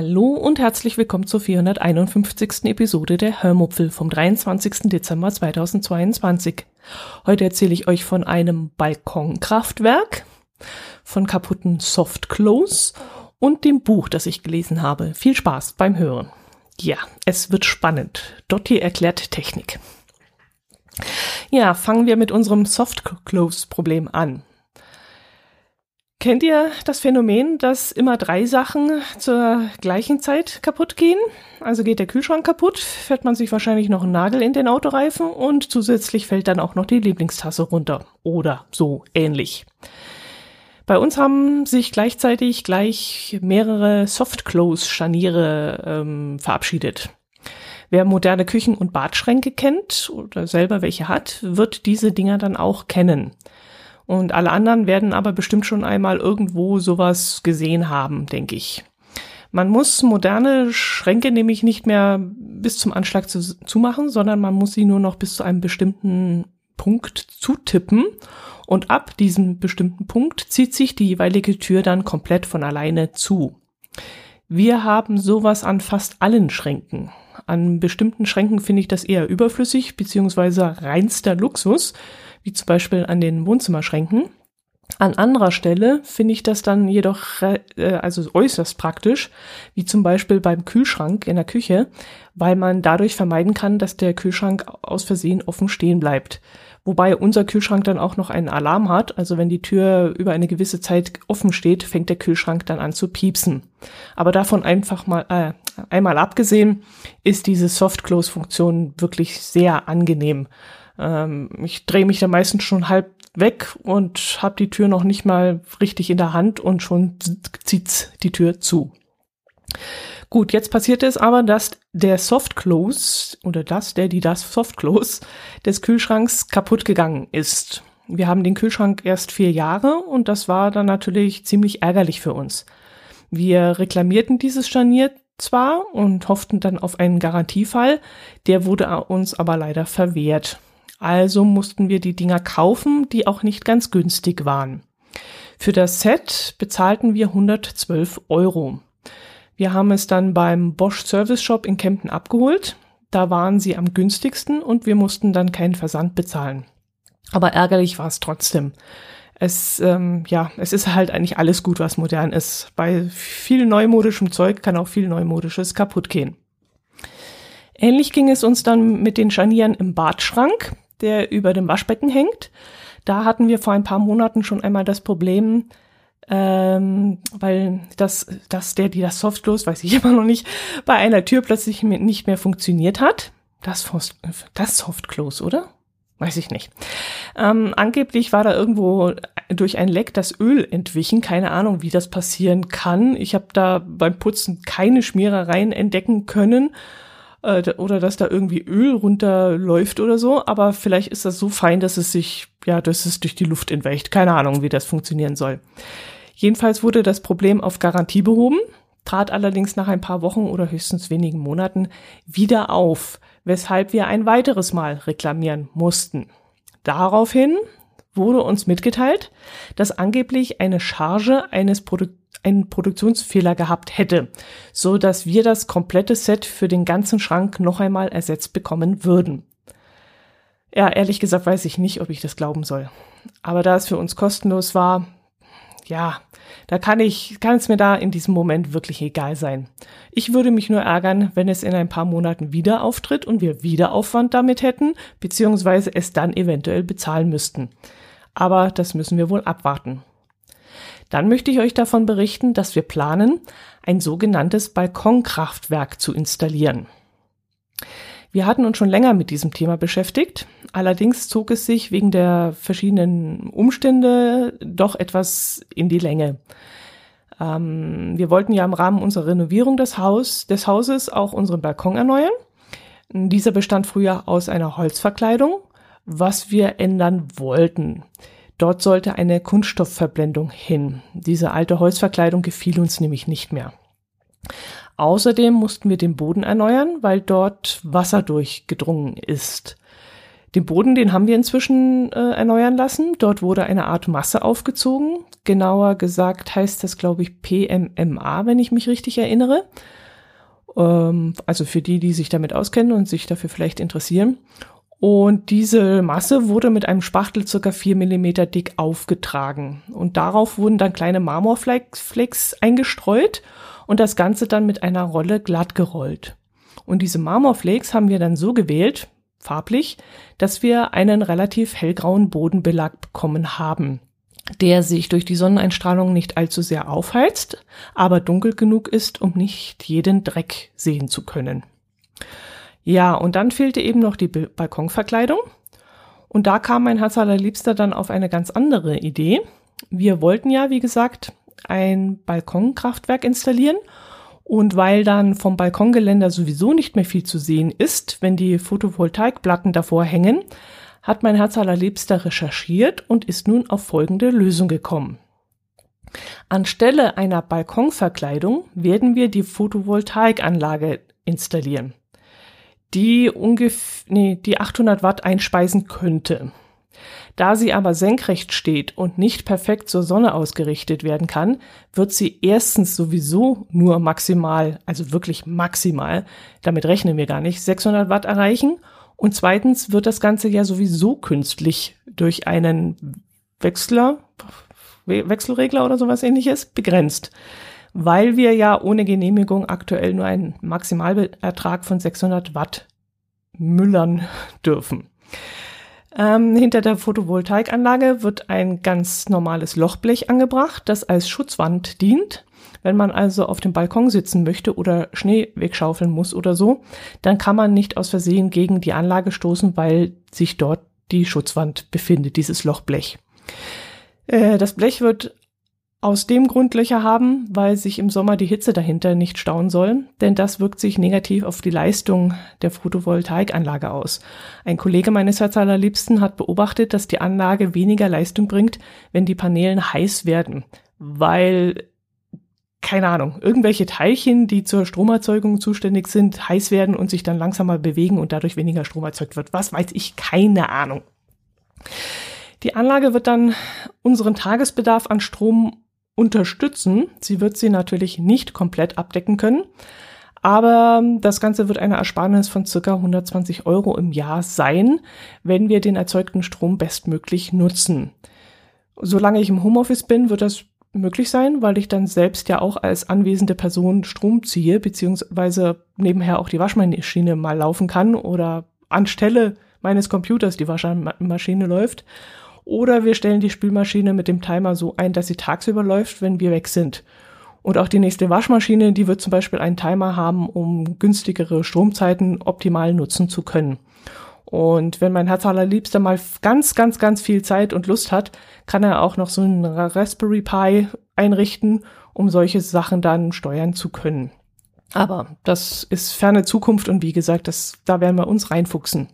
Hallo und herzlich willkommen zur 451. Episode der Hörmupfel vom 23. Dezember 2022. Heute erzähle ich euch von einem Balkonkraftwerk, von kaputten Softclose und dem Buch, das ich gelesen habe. Viel Spaß beim Hören. Ja, es wird spannend. Dotti erklärt Technik. Ja, fangen wir mit unserem Softclose-Problem an. Kennt ihr das Phänomen, dass immer drei Sachen zur gleichen Zeit kaputt gehen? Also geht der Kühlschrank kaputt, fährt man sich wahrscheinlich noch einen Nagel in den Autoreifen und zusätzlich fällt dann auch noch die Lieblingstasse runter. Oder so ähnlich. Bei uns haben sich gleichzeitig gleich mehrere Soft-Close-Scharniere ähm, verabschiedet. Wer moderne Küchen- und Badschränke kennt oder selber welche hat, wird diese Dinger dann auch kennen. Und alle anderen werden aber bestimmt schon einmal irgendwo sowas gesehen haben, denke ich. Man muss moderne Schränke nämlich nicht mehr bis zum Anschlag zu, zumachen, sondern man muss sie nur noch bis zu einem bestimmten Punkt zutippen. Und ab diesem bestimmten Punkt zieht sich die jeweilige Tür dann komplett von alleine zu. Wir haben sowas an fast allen Schränken. An bestimmten Schränken finde ich das eher überflüssig, beziehungsweise reinster Luxus wie zum Beispiel an den Wohnzimmerschränken. An anderer Stelle finde ich das dann jedoch äh, also äußerst praktisch, wie zum Beispiel beim Kühlschrank in der Küche, weil man dadurch vermeiden kann, dass der Kühlschrank aus Versehen offen stehen bleibt. Wobei unser Kühlschrank dann auch noch einen Alarm hat, also wenn die Tür über eine gewisse Zeit offen steht, fängt der Kühlschrank dann an zu piepsen. Aber davon einfach mal äh, einmal abgesehen, ist diese Soft-Close-Funktion wirklich sehr angenehm. Ähm, ich drehe mich da meistens schon halb weg und habe die Tür noch nicht mal richtig in der Hand und schon zieht's die Tür zu. Gut, jetzt passiert es aber, dass der Soft Close oder das, der, die das Soft Close des Kühlschranks kaputt gegangen ist. Wir haben den Kühlschrank erst vier Jahre und das war dann natürlich ziemlich ärgerlich für uns. Wir reklamierten dieses Scharnier zwar und hofften dann auf einen Garantiefall, der wurde uns aber leider verwehrt. Also mussten wir die Dinger kaufen, die auch nicht ganz günstig waren. Für das Set bezahlten wir 112 Euro. Wir haben es dann beim Bosch Service Shop in Kempten abgeholt. Da waren sie am günstigsten und wir mussten dann keinen Versand bezahlen. Aber ärgerlich war es trotzdem. Es, ähm, ja, es ist halt eigentlich alles gut, was modern ist. Bei viel neumodischem Zeug kann auch viel neumodisches kaputt gehen. Ähnlich ging es uns dann mit den Scharnieren im Badschrank der über dem Waschbecken hängt. Da hatten wir vor ein paar Monaten schon einmal das Problem, ähm, weil das, das, der, die das Softclose, weiß ich immer noch nicht, bei einer Tür plötzlich nicht mehr funktioniert hat. Das, das Softclose, oder? Weiß ich nicht. Ähm, angeblich war da irgendwo durch ein Leck das Öl entwichen. Keine Ahnung, wie das passieren kann. Ich habe da beim Putzen keine Schmierereien entdecken können äh, oder dass da irgendwie Öl runterläuft oder so, aber vielleicht ist das so fein, dass es sich, ja, dass es durch die Luft entweicht. Keine Ahnung, wie das funktionieren soll. Jedenfalls wurde das Problem auf Garantie behoben, trat allerdings nach ein paar Wochen oder höchstens wenigen Monaten wieder auf, weshalb wir ein weiteres Mal reklamieren mussten. Daraufhin wurde uns mitgeteilt, dass angeblich eine Charge eines Produ einen Produktionsfehler gehabt hätte, so dass wir das komplette Set für den ganzen Schrank noch einmal ersetzt bekommen würden. Ja, ehrlich gesagt weiß ich nicht, ob ich das glauben soll. Aber da es für uns kostenlos war, ja, da kann ich, kann es mir da in diesem Moment wirklich egal sein. Ich würde mich nur ärgern, wenn es in ein paar Monaten wieder auftritt und wir wieder Aufwand damit hätten, beziehungsweise es dann eventuell bezahlen müssten. Aber das müssen wir wohl abwarten. Dann möchte ich euch davon berichten, dass wir planen, ein sogenanntes Balkonkraftwerk zu installieren. Wir hatten uns schon länger mit diesem Thema beschäftigt. Allerdings zog es sich wegen der verschiedenen Umstände doch etwas in die Länge. Ähm, wir wollten ja im Rahmen unserer Renovierung des, Haus, des Hauses auch unseren Balkon erneuern. Dieser bestand früher aus einer Holzverkleidung was wir ändern wollten. Dort sollte eine Kunststoffverblendung hin. Diese alte Holzverkleidung gefiel uns nämlich nicht mehr. Außerdem mussten wir den Boden erneuern, weil dort Wasser durchgedrungen ist. Den Boden, den haben wir inzwischen äh, erneuern lassen. Dort wurde eine Art Masse aufgezogen. Genauer gesagt heißt das, glaube ich, PMMA, wenn ich mich richtig erinnere. Ähm, also für die, die sich damit auskennen und sich dafür vielleicht interessieren. Und diese Masse wurde mit einem Spachtel circa vier Millimeter dick aufgetragen. Und darauf wurden dann kleine Marmorflecks eingestreut und das Ganze dann mit einer Rolle glatt gerollt. Und diese Marmorflakes haben wir dann so gewählt, farblich, dass wir einen relativ hellgrauen Bodenbelag bekommen haben, der sich durch die Sonneneinstrahlung nicht allzu sehr aufheizt, aber dunkel genug ist, um nicht jeden Dreck sehen zu können. Ja, und dann fehlte eben noch die Balkonverkleidung. Und da kam mein Herz allerliebster dann auf eine ganz andere Idee. Wir wollten ja, wie gesagt, ein Balkonkraftwerk installieren und weil dann vom Balkongeländer sowieso nicht mehr viel zu sehen ist, wenn die Photovoltaikplatten davor hängen, hat mein Herz allerliebster recherchiert und ist nun auf folgende Lösung gekommen. Anstelle einer Balkonverkleidung werden wir die Photovoltaikanlage installieren, die ungefähr, nee, die 800 Watt einspeisen könnte. Da sie aber senkrecht steht und nicht perfekt zur Sonne ausgerichtet werden kann, wird sie erstens sowieso nur maximal, also wirklich maximal, damit rechnen wir gar nicht, 600 Watt erreichen. Und zweitens wird das Ganze ja sowieso künstlich durch einen Wechsler, Wechselregler oder sowas ähnliches begrenzt, weil wir ja ohne Genehmigung aktuell nur einen Maximalertrag von 600 Watt müllern dürfen. Ähm, hinter der Photovoltaikanlage wird ein ganz normales Lochblech angebracht, das als Schutzwand dient. Wenn man also auf dem Balkon sitzen möchte oder Schnee wegschaufeln muss oder so, dann kann man nicht aus Versehen gegen die Anlage stoßen, weil sich dort die Schutzwand befindet, dieses Lochblech. Äh, das Blech wird aus dem Grund Löcher haben, weil sich im Sommer die Hitze dahinter nicht stauen soll, denn das wirkt sich negativ auf die Leistung der Photovoltaikanlage aus. Ein Kollege meines Herz allerliebsten hat beobachtet, dass die Anlage weniger Leistung bringt, wenn die Paneelen heiß werden, weil keine Ahnung, irgendwelche Teilchen, die zur Stromerzeugung zuständig sind, heiß werden und sich dann langsamer bewegen und dadurch weniger Strom erzeugt wird. Was weiß ich, keine Ahnung. Die Anlage wird dann unseren Tagesbedarf an Strom unterstützen. Sie wird sie natürlich nicht komplett abdecken können, aber das Ganze wird eine Ersparnis von circa 120 Euro im Jahr sein, wenn wir den erzeugten Strom bestmöglich nutzen. Solange ich im Homeoffice bin, wird das möglich sein, weil ich dann selbst ja auch als anwesende Person Strom ziehe, beziehungsweise nebenher auch die Waschmaschine mal laufen kann oder anstelle meines Computers die Waschmaschine läuft oder wir stellen die Spülmaschine mit dem Timer so ein, dass sie tagsüber läuft, wenn wir weg sind. Und auch die nächste Waschmaschine, die wird zum Beispiel einen Timer haben, um günstigere Stromzeiten optimal nutzen zu können. Und wenn mein Herz allerliebster mal ganz, ganz, ganz viel Zeit und Lust hat, kann er auch noch so einen Raspberry Pi einrichten, um solche Sachen dann steuern zu können. Aber das ist ferne Zukunft und wie gesagt, das, da werden wir uns reinfuchsen.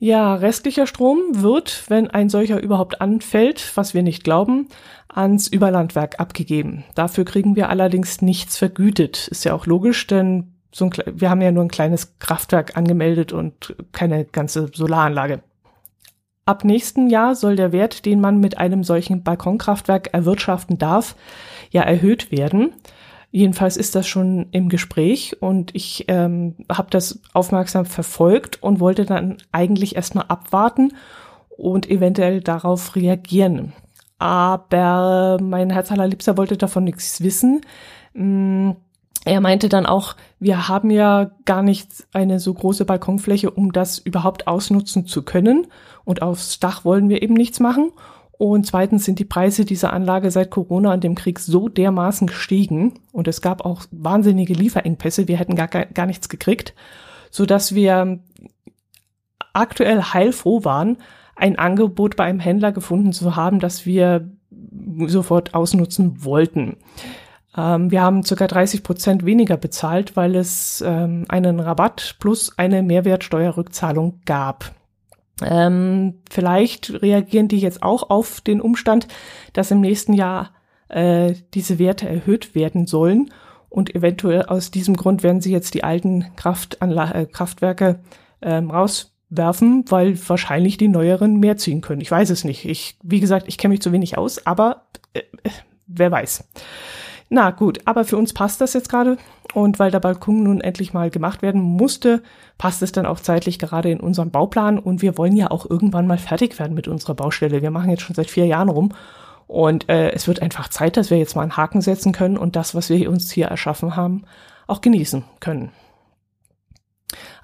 Ja, restlicher Strom wird, wenn ein solcher überhaupt anfällt, was wir nicht glauben, ans Überlandwerk abgegeben. Dafür kriegen wir allerdings nichts vergütet. Ist ja auch logisch, denn so ein, wir haben ja nur ein kleines Kraftwerk angemeldet und keine ganze Solaranlage. Ab nächsten Jahr soll der Wert, den man mit einem solchen Balkonkraftwerk erwirtschaften darf, ja erhöht werden. Jedenfalls ist das schon im Gespräch und ich ähm, habe das aufmerksam verfolgt und wollte dann eigentlich erstmal abwarten und eventuell darauf reagieren. Aber mein Herz allerliebster wollte davon nichts wissen. Mm, er meinte dann auch, wir haben ja gar nicht eine so große Balkonfläche, um das überhaupt ausnutzen zu können. Und aufs Dach wollen wir eben nichts machen. Und zweitens sind die Preise dieser Anlage seit Corona und dem Krieg so dermaßen gestiegen und es gab auch wahnsinnige Lieferengpässe. Wir hätten gar, gar nichts gekriegt, so dass wir aktuell heilfroh waren, ein Angebot bei einem Händler gefunden zu haben, das wir sofort ausnutzen wollten. Ähm, wir haben circa 30 Prozent weniger bezahlt, weil es ähm, einen Rabatt plus eine Mehrwertsteuerrückzahlung gab. Ähm, vielleicht reagieren die jetzt auch auf den Umstand, dass im nächsten Jahr äh, diese Werte erhöht werden sollen. Und eventuell aus diesem Grund werden sie jetzt die alten Kraftanla äh, Kraftwerke ähm, rauswerfen, weil wahrscheinlich die neueren mehr ziehen können. Ich weiß es nicht. Ich, wie gesagt, ich kenne mich zu wenig aus, aber äh, äh wer weiß. Na gut, aber für uns passt das jetzt gerade. Und weil der Balkon nun endlich mal gemacht werden musste, passt es dann auch zeitlich gerade in unserem Bauplan. Und wir wollen ja auch irgendwann mal fertig werden mit unserer Baustelle. Wir machen jetzt schon seit vier Jahren rum. Und äh, es wird einfach Zeit, dass wir jetzt mal einen Haken setzen können und das, was wir uns hier erschaffen haben, auch genießen können.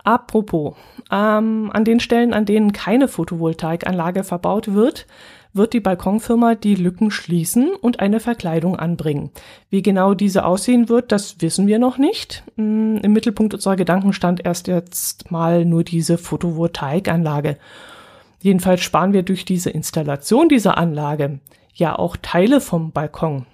Apropos, ähm, an den Stellen, an denen keine Photovoltaikanlage verbaut wird, wird die Balkonfirma die Lücken schließen und eine Verkleidung anbringen. Wie genau diese aussehen wird, das wissen wir noch nicht. Mm, Im Mittelpunkt unserer Gedanken stand erst jetzt mal nur diese Photovoltaikanlage. Jedenfalls sparen wir durch diese Installation dieser Anlage ja auch Teile vom Balkon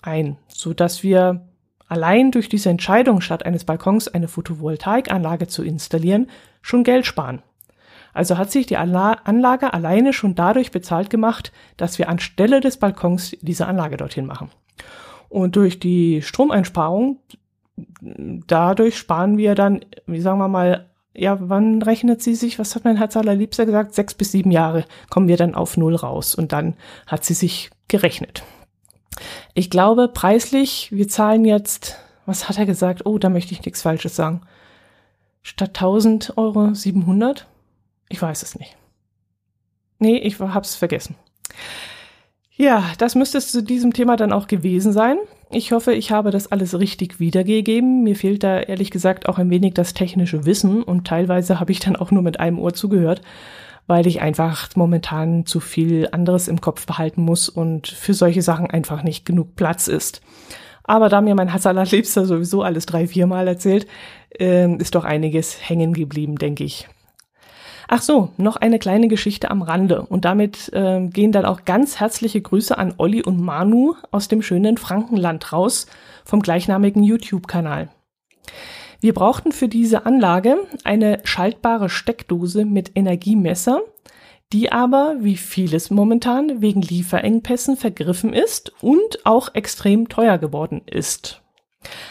ein, so dass wir allein durch diese Entscheidung, statt eines Balkons eine Photovoltaikanlage zu installieren, schon Geld sparen. Also hat sich die Anlage alleine schon dadurch bezahlt gemacht, dass wir anstelle des Balkons diese Anlage dorthin machen. Und durch die Stromeinsparung, dadurch sparen wir dann, wie sagen wir mal, ja, wann rechnet sie sich, was hat mein Herz allerliebster gesagt? Sechs bis sieben Jahre kommen wir dann auf Null raus und dann hat sie sich gerechnet. Ich glaube, preislich, wir zahlen jetzt, was hat er gesagt? Oh, da möchte ich nichts Falsches sagen. Statt 1000 Euro 700? Ich weiß es nicht. Nee, ich hab's vergessen. Ja, das müsste es zu diesem Thema dann auch gewesen sein. Ich hoffe, ich habe das alles richtig wiedergegeben. Mir fehlt da ehrlich gesagt auch ein wenig das technische Wissen und teilweise habe ich dann auch nur mit einem Ohr zugehört, weil ich einfach momentan zu viel anderes im Kopf behalten muss und für solche Sachen einfach nicht genug Platz ist. Aber da mir mein Herz allerliebster sowieso alles drei, viermal erzählt, äh, ist doch einiges hängen geblieben, denke ich. Ach so, noch eine kleine Geschichte am Rande. Und damit äh, gehen dann auch ganz herzliche Grüße an Olli und Manu aus dem schönen Frankenland raus vom gleichnamigen YouTube-Kanal. Wir brauchten für diese Anlage eine schaltbare Steckdose mit Energiemesser, die aber, wie vieles momentan, wegen Lieferengpässen vergriffen ist und auch extrem teuer geworden ist.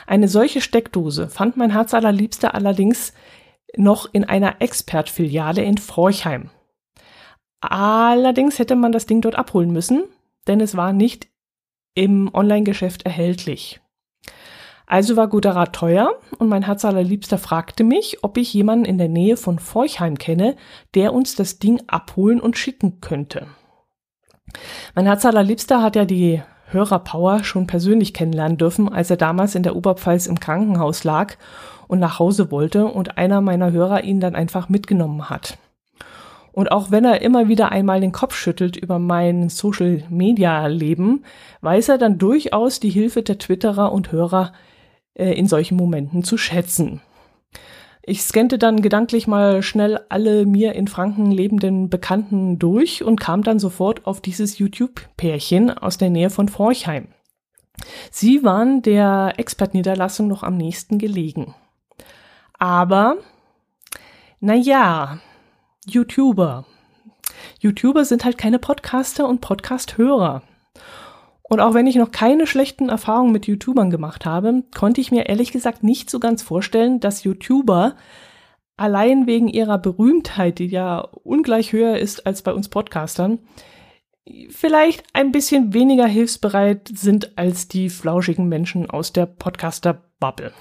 Eine solche Steckdose fand mein Herz allerliebster allerdings noch in einer Expert-Filiale in Forchheim. Allerdings hätte man das Ding dort abholen müssen, denn es war nicht im Online-Geschäft erhältlich. Also war guter Rat teuer und mein Herz allerliebster fragte mich, ob ich jemanden in der Nähe von Forchheim kenne, der uns das Ding abholen und schicken könnte. Mein Herz allerliebster hat ja die Hörerpower schon persönlich kennenlernen dürfen, als er damals in der Oberpfalz im Krankenhaus lag und nach Hause wollte und einer meiner Hörer ihn dann einfach mitgenommen hat. Und auch wenn er immer wieder einmal den Kopf schüttelt über mein Social Media Leben, weiß er dann durchaus die Hilfe der Twitterer und Hörer äh, in solchen Momenten zu schätzen. Ich scannte dann gedanklich mal schnell alle mir in Franken lebenden Bekannten durch und kam dann sofort auf dieses YouTube-Pärchen aus der Nähe von Forchheim. Sie waren der Expertniederlassung noch am nächsten gelegen. Aber, naja, YouTuber. YouTuber sind halt keine Podcaster und Podcast-Hörer. Und auch wenn ich noch keine schlechten Erfahrungen mit YouTubern gemacht habe, konnte ich mir ehrlich gesagt nicht so ganz vorstellen, dass YouTuber allein wegen ihrer Berühmtheit, die ja ungleich höher ist als bei uns Podcastern, vielleicht ein bisschen weniger hilfsbereit sind als die flauschigen Menschen aus der Podcaster-Bubble.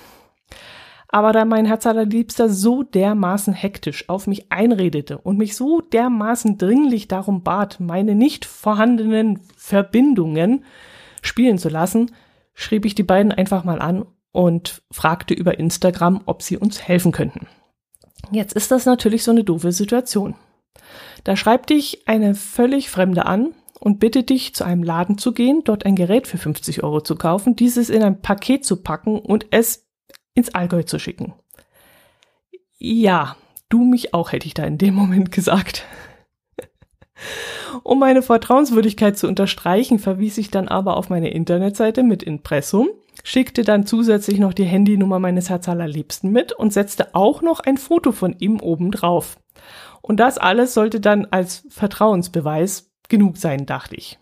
Aber da mein Herz allerliebster so dermaßen hektisch auf mich einredete und mich so dermaßen dringlich darum bat, meine nicht vorhandenen Verbindungen spielen zu lassen, schrieb ich die beiden einfach mal an und fragte über Instagram, ob sie uns helfen könnten. Jetzt ist das natürlich so eine doofe Situation. Da schreibt dich eine völlig Fremde an und bittet dich, zu einem Laden zu gehen, dort ein Gerät für 50 Euro zu kaufen, dieses in ein Paket zu packen und es ins Allgäu zu schicken. Ja, du mich auch, hätte ich da in dem Moment gesagt. Um meine Vertrauenswürdigkeit zu unterstreichen, verwies ich dann aber auf meine Internetseite mit Impressum, schickte dann zusätzlich noch die Handynummer meines Herzallerliebsten mit und setzte auch noch ein Foto von ihm oben drauf. Und das alles sollte dann als Vertrauensbeweis genug sein, dachte ich.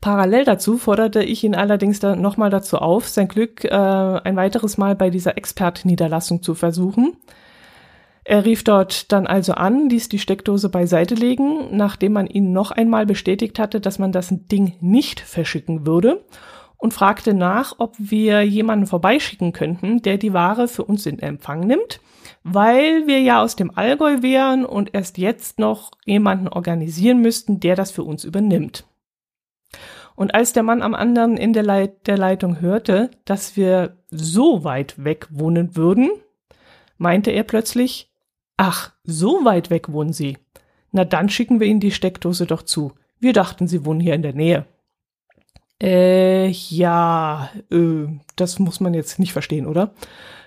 Parallel dazu forderte ich ihn allerdings dann nochmal dazu auf, sein Glück äh, ein weiteres Mal bei dieser Expert-Niederlassung zu versuchen. Er rief dort dann also an, ließ die Steckdose beiseite legen, nachdem man ihn noch einmal bestätigt hatte, dass man das Ding nicht verschicken würde und fragte nach, ob wir jemanden vorbeischicken könnten, der die Ware für uns in Empfang nimmt, weil wir ja aus dem Allgäu wären und erst jetzt noch jemanden organisieren müssten, der das für uns übernimmt. Und als der Mann am anderen Ende der Leitung hörte, dass wir so weit weg wohnen würden, meinte er plötzlich, ach, so weit weg wohnen Sie. Na dann schicken wir Ihnen die Steckdose doch zu. Wir dachten, Sie wohnen hier in der Nähe. Äh, ja, äh, das muss man jetzt nicht verstehen, oder?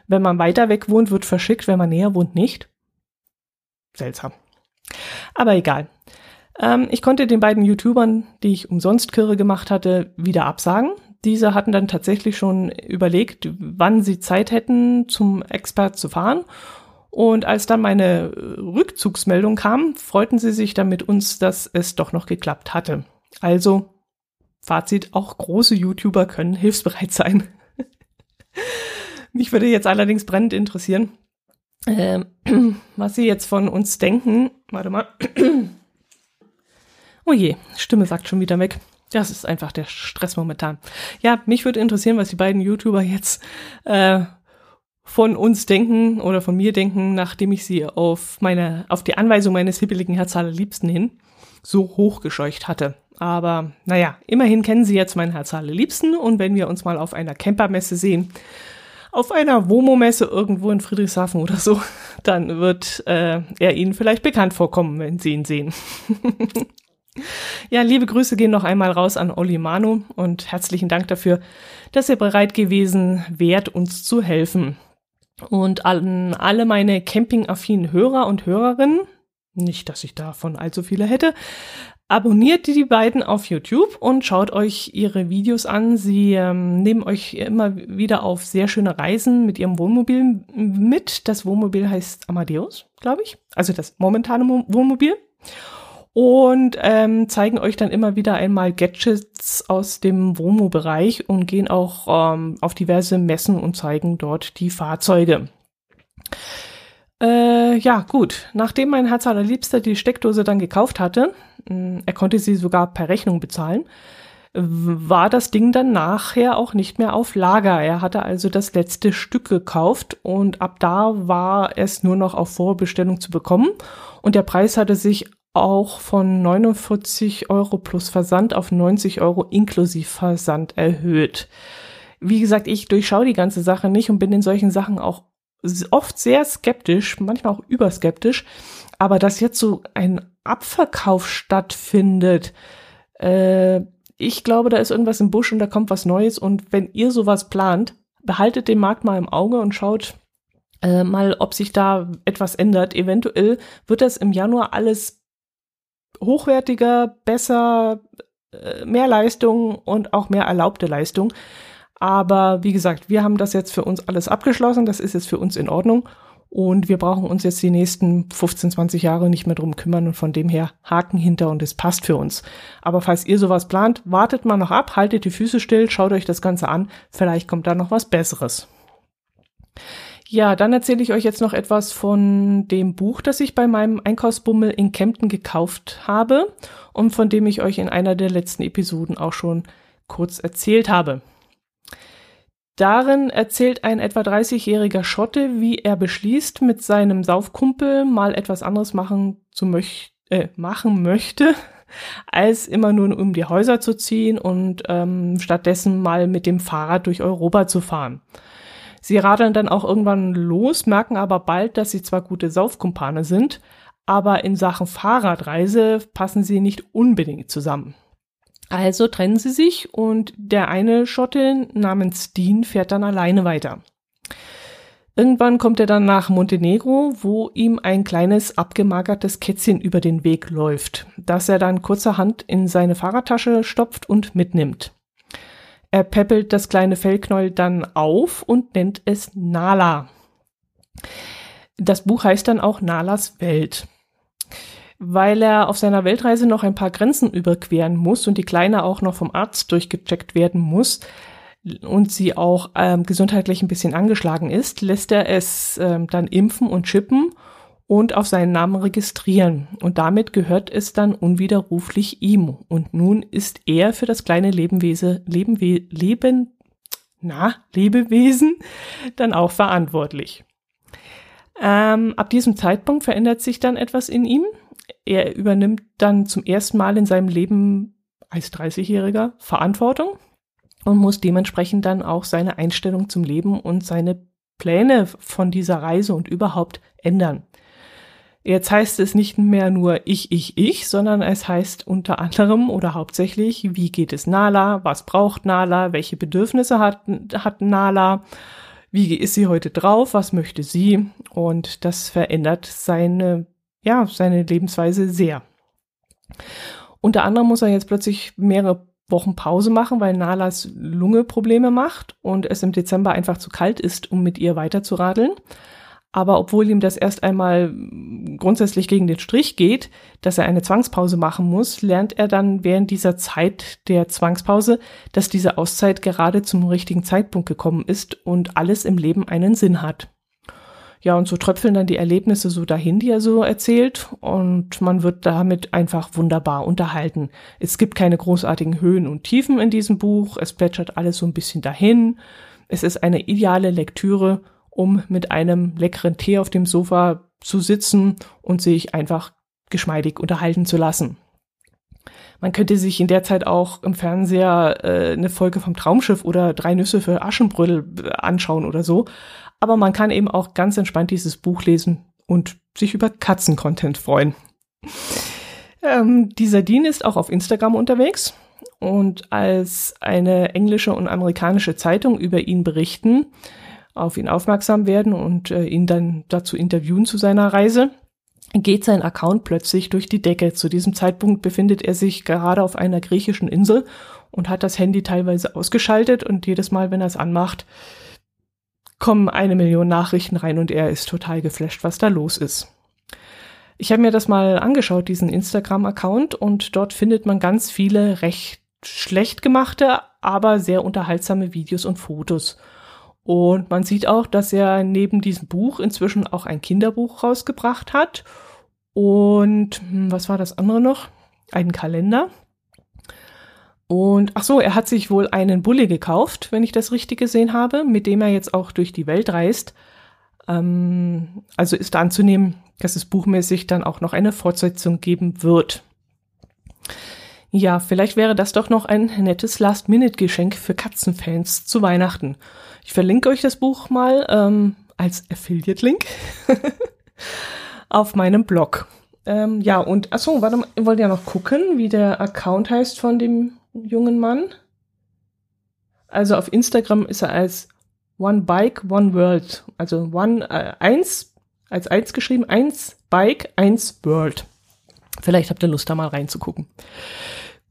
Wenn man weiter weg wohnt, wird verschickt, wenn man näher wohnt, nicht? Seltsam. Aber egal. Ähm, ich konnte den beiden YouTubern, die ich umsonst Kirre gemacht hatte, wieder absagen. Diese hatten dann tatsächlich schon überlegt, wann sie Zeit hätten, zum Expert zu fahren. Und als dann meine Rückzugsmeldung kam, freuten sie sich dann mit uns, dass es doch noch geklappt hatte. Also, Fazit, auch große YouTuber können hilfsbereit sein. Mich würde jetzt allerdings brennend interessieren, äh, was Sie jetzt von uns denken. Warte mal. Oh je, Stimme sagt schon wieder weg. Das ist einfach der Stress momentan. Ja, mich würde interessieren, was die beiden YouTuber jetzt äh, von uns denken oder von mir denken, nachdem ich sie auf meine, auf die Anweisung meines hibbeligen Herz Liebsten hin so hochgescheucht hatte. Aber naja, immerhin kennen sie jetzt meinen Herz Liebsten und wenn wir uns mal auf einer Campermesse sehen, auf einer Womo-Messe irgendwo in Friedrichshafen oder so, dann wird äh, er ihnen vielleicht bekannt vorkommen, wenn sie ihn sehen. Ja, liebe Grüße gehen noch einmal raus an Oli Manu und herzlichen Dank dafür, dass ihr bereit gewesen wärt, uns zu helfen. Und an alle meine campingaffinen Hörer und Hörerinnen, nicht, dass ich davon allzu viele hätte, abonniert die beiden auf YouTube und schaut euch ihre Videos an. Sie ähm, nehmen euch immer wieder auf sehr schöne Reisen mit ihrem Wohnmobil mit. Das Wohnmobil heißt Amadeus, glaube ich. Also das momentane Wohnmobil und ähm, zeigen euch dann immer wieder einmal Gadgets aus dem Womo-Bereich und gehen auch ähm, auf diverse Messen und zeigen dort die Fahrzeuge. Äh, ja, gut. Nachdem mein Herz allerliebster die Steckdose dann gekauft hatte, hm, er konnte sie sogar per Rechnung bezahlen, war das Ding dann nachher auch nicht mehr auf Lager. Er hatte also das letzte Stück gekauft und ab da war es nur noch auf Vorbestellung zu bekommen und der Preis hatte sich auch von 49 Euro plus Versand auf 90 Euro inklusive Versand erhöht. Wie gesagt, ich durchschaue die ganze Sache nicht und bin in solchen Sachen auch oft sehr skeptisch, manchmal auch überskeptisch. Aber dass jetzt so ein Abverkauf stattfindet, äh, ich glaube, da ist irgendwas im Busch und da kommt was Neues. Und wenn ihr sowas plant, behaltet den Markt mal im Auge und schaut äh, mal, ob sich da etwas ändert. Eventuell wird das im Januar alles hochwertiger, besser, äh, mehr Leistung und auch mehr erlaubte Leistung. Aber wie gesagt, wir haben das jetzt für uns alles abgeschlossen. Das ist jetzt für uns in Ordnung. Und wir brauchen uns jetzt die nächsten 15, 20 Jahre nicht mehr drum kümmern und von dem her Haken hinter und es passt für uns. Aber falls ihr sowas plant, wartet mal noch ab, haltet die Füße still, schaut euch das Ganze an. Vielleicht kommt da noch was Besseres. Ja, dann erzähle ich euch jetzt noch etwas von dem Buch, das ich bei meinem Einkaufsbummel in Kempten gekauft habe und von dem ich euch in einer der letzten Episoden auch schon kurz erzählt habe. Darin erzählt ein etwa 30-jähriger Schotte, wie er beschließt, mit seinem Saufkumpel mal etwas anderes machen zu möch äh, machen möchte, als immer nur um die Häuser zu ziehen und ähm, stattdessen mal mit dem Fahrrad durch Europa zu fahren. Sie radeln dann auch irgendwann los, merken aber bald, dass sie zwar gute Saufkumpane sind, aber in Sachen Fahrradreise passen sie nicht unbedingt zusammen. Also trennen sie sich und der eine Schotte namens Dean fährt dann alleine weiter. Irgendwann kommt er dann nach Montenegro, wo ihm ein kleines abgemagertes Kätzchen über den Weg läuft, das er dann kurzerhand in seine Fahrradtasche stopft und mitnimmt. Er peppelt das kleine Fellknäuel dann auf und nennt es Nala. Das Buch heißt dann auch Nalas Welt. Weil er auf seiner Weltreise noch ein paar Grenzen überqueren muss und die Kleine auch noch vom Arzt durchgecheckt werden muss und sie auch ähm, gesundheitlich ein bisschen angeschlagen ist, lässt er es ähm, dann impfen und chippen und auf seinen Namen registrieren. Und damit gehört es dann unwiderruflich ihm. Und nun ist er für das kleine Lebenwesen, Lebenwe Leben, na, Lebewesen dann auch verantwortlich. Ähm, ab diesem Zeitpunkt verändert sich dann etwas in ihm. Er übernimmt dann zum ersten Mal in seinem Leben als 30-Jähriger Verantwortung und muss dementsprechend dann auch seine Einstellung zum Leben und seine Pläne von dieser Reise und überhaupt ändern. Jetzt heißt es nicht mehr nur ich, ich, ich, sondern es heißt unter anderem oder hauptsächlich, wie geht es Nala, was braucht Nala, welche Bedürfnisse hat, hat Nala, wie ist sie heute drauf, was möchte sie? Und das verändert seine, ja, seine Lebensweise sehr. Unter anderem muss er jetzt plötzlich mehrere Wochen Pause machen, weil Nalas Lunge Probleme macht und es im Dezember einfach zu kalt ist, um mit ihr weiterzuradeln. Aber obwohl ihm das erst einmal grundsätzlich gegen den Strich geht, dass er eine Zwangspause machen muss, lernt er dann während dieser Zeit der Zwangspause, dass diese Auszeit gerade zum richtigen Zeitpunkt gekommen ist und alles im Leben einen Sinn hat. Ja, und so tröpfeln dann die Erlebnisse so dahin, die er so erzählt, und man wird damit einfach wunderbar unterhalten. Es gibt keine großartigen Höhen und Tiefen in diesem Buch, es plätschert alles so ein bisschen dahin. Es ist eine ideale Lektüre um mit einem leckeren Tee auf dem Sofa zu sitzen und sich einfach geschmeidig unterhalten zu lassen. Man könnte sich in der Zeit auch im Fernseher äh, eine Folge vom Traumschiff oder Drei Nüsse für Aschenbrödel äh, anschauen oder so. Aber man kann eben auch ganz entspannt dieses Buch lesen und sich über Katzencontent freuen. Ähm, dieser Dean ist auch auf Instagram unterwegs und als eine englische und amerikanische Zeitung über ihn berichten, auf ihn aufmerksam werden und äh, ihn dann dazu interviewen zu seiner Reise, geht sein Account plötzlich durch die Decke. Zu diesem Zeitpunkt befindet er sich gerade auf einer griechischen Insel und hat das Handy teilweise ausgeschaltet und jedes Mal, wenn er es anmacht, kommen eine Million Nachrichten rein und er ist total geflasht, was da los ist. Ich habe mir das mal angeschaut, diesen Instagram-Account, und dort findet man ganz viele recht schlecht gemachte, aber sehr unterhaltsame Videos und Fotos. Und man sieht auch, dass er neben diesem Buch inzwischen auch ein Kinderbuch rausgebracht hat. Und hm, was war das andere noch? Einen Kalender. Und ach so, er hat sich wohl einen Bulli gekauft, wenn ich das richtig gesehen habe, mit dem er jetzt auch durch die Welt reist. Ähm, also ist anzunehmen, dass es buchmäßig dann auch noch eine Fortsetzung geben wird. Ja, vielleicht wäre das doch noch ein nettes Last-Minute-Geschenk für Katzenfans zu Weihnachten. Ich verlinke euch das Buch mal ähm, als Affiliate-Link auf meinem Blog. Ähm, ja, und achso, warte mal, ihr wollt ja noch gucken, wie der Account heißt von dem jungen Mann. Also auf Instagram ist er als One Bike, One World. Also One, äh, eins, als eins geschrieben, eins Bike, eins World. Vielleicht habt ihr Lust, da mal reinzugucken.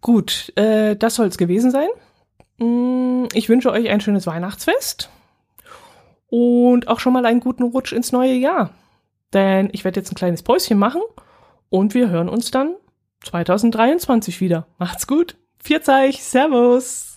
Gut, äh, das soll es gewesen sein. Mm, ich wünsche euch ein schönes Weihnachtsfest und auch schon mal einen guten Rutsch ins neue Jahr. Denn ich werde jetzt ein kleines Päuschen machen und wir hören uns dann 2023 wieder. Macht's gut. Vierzeich. Servus.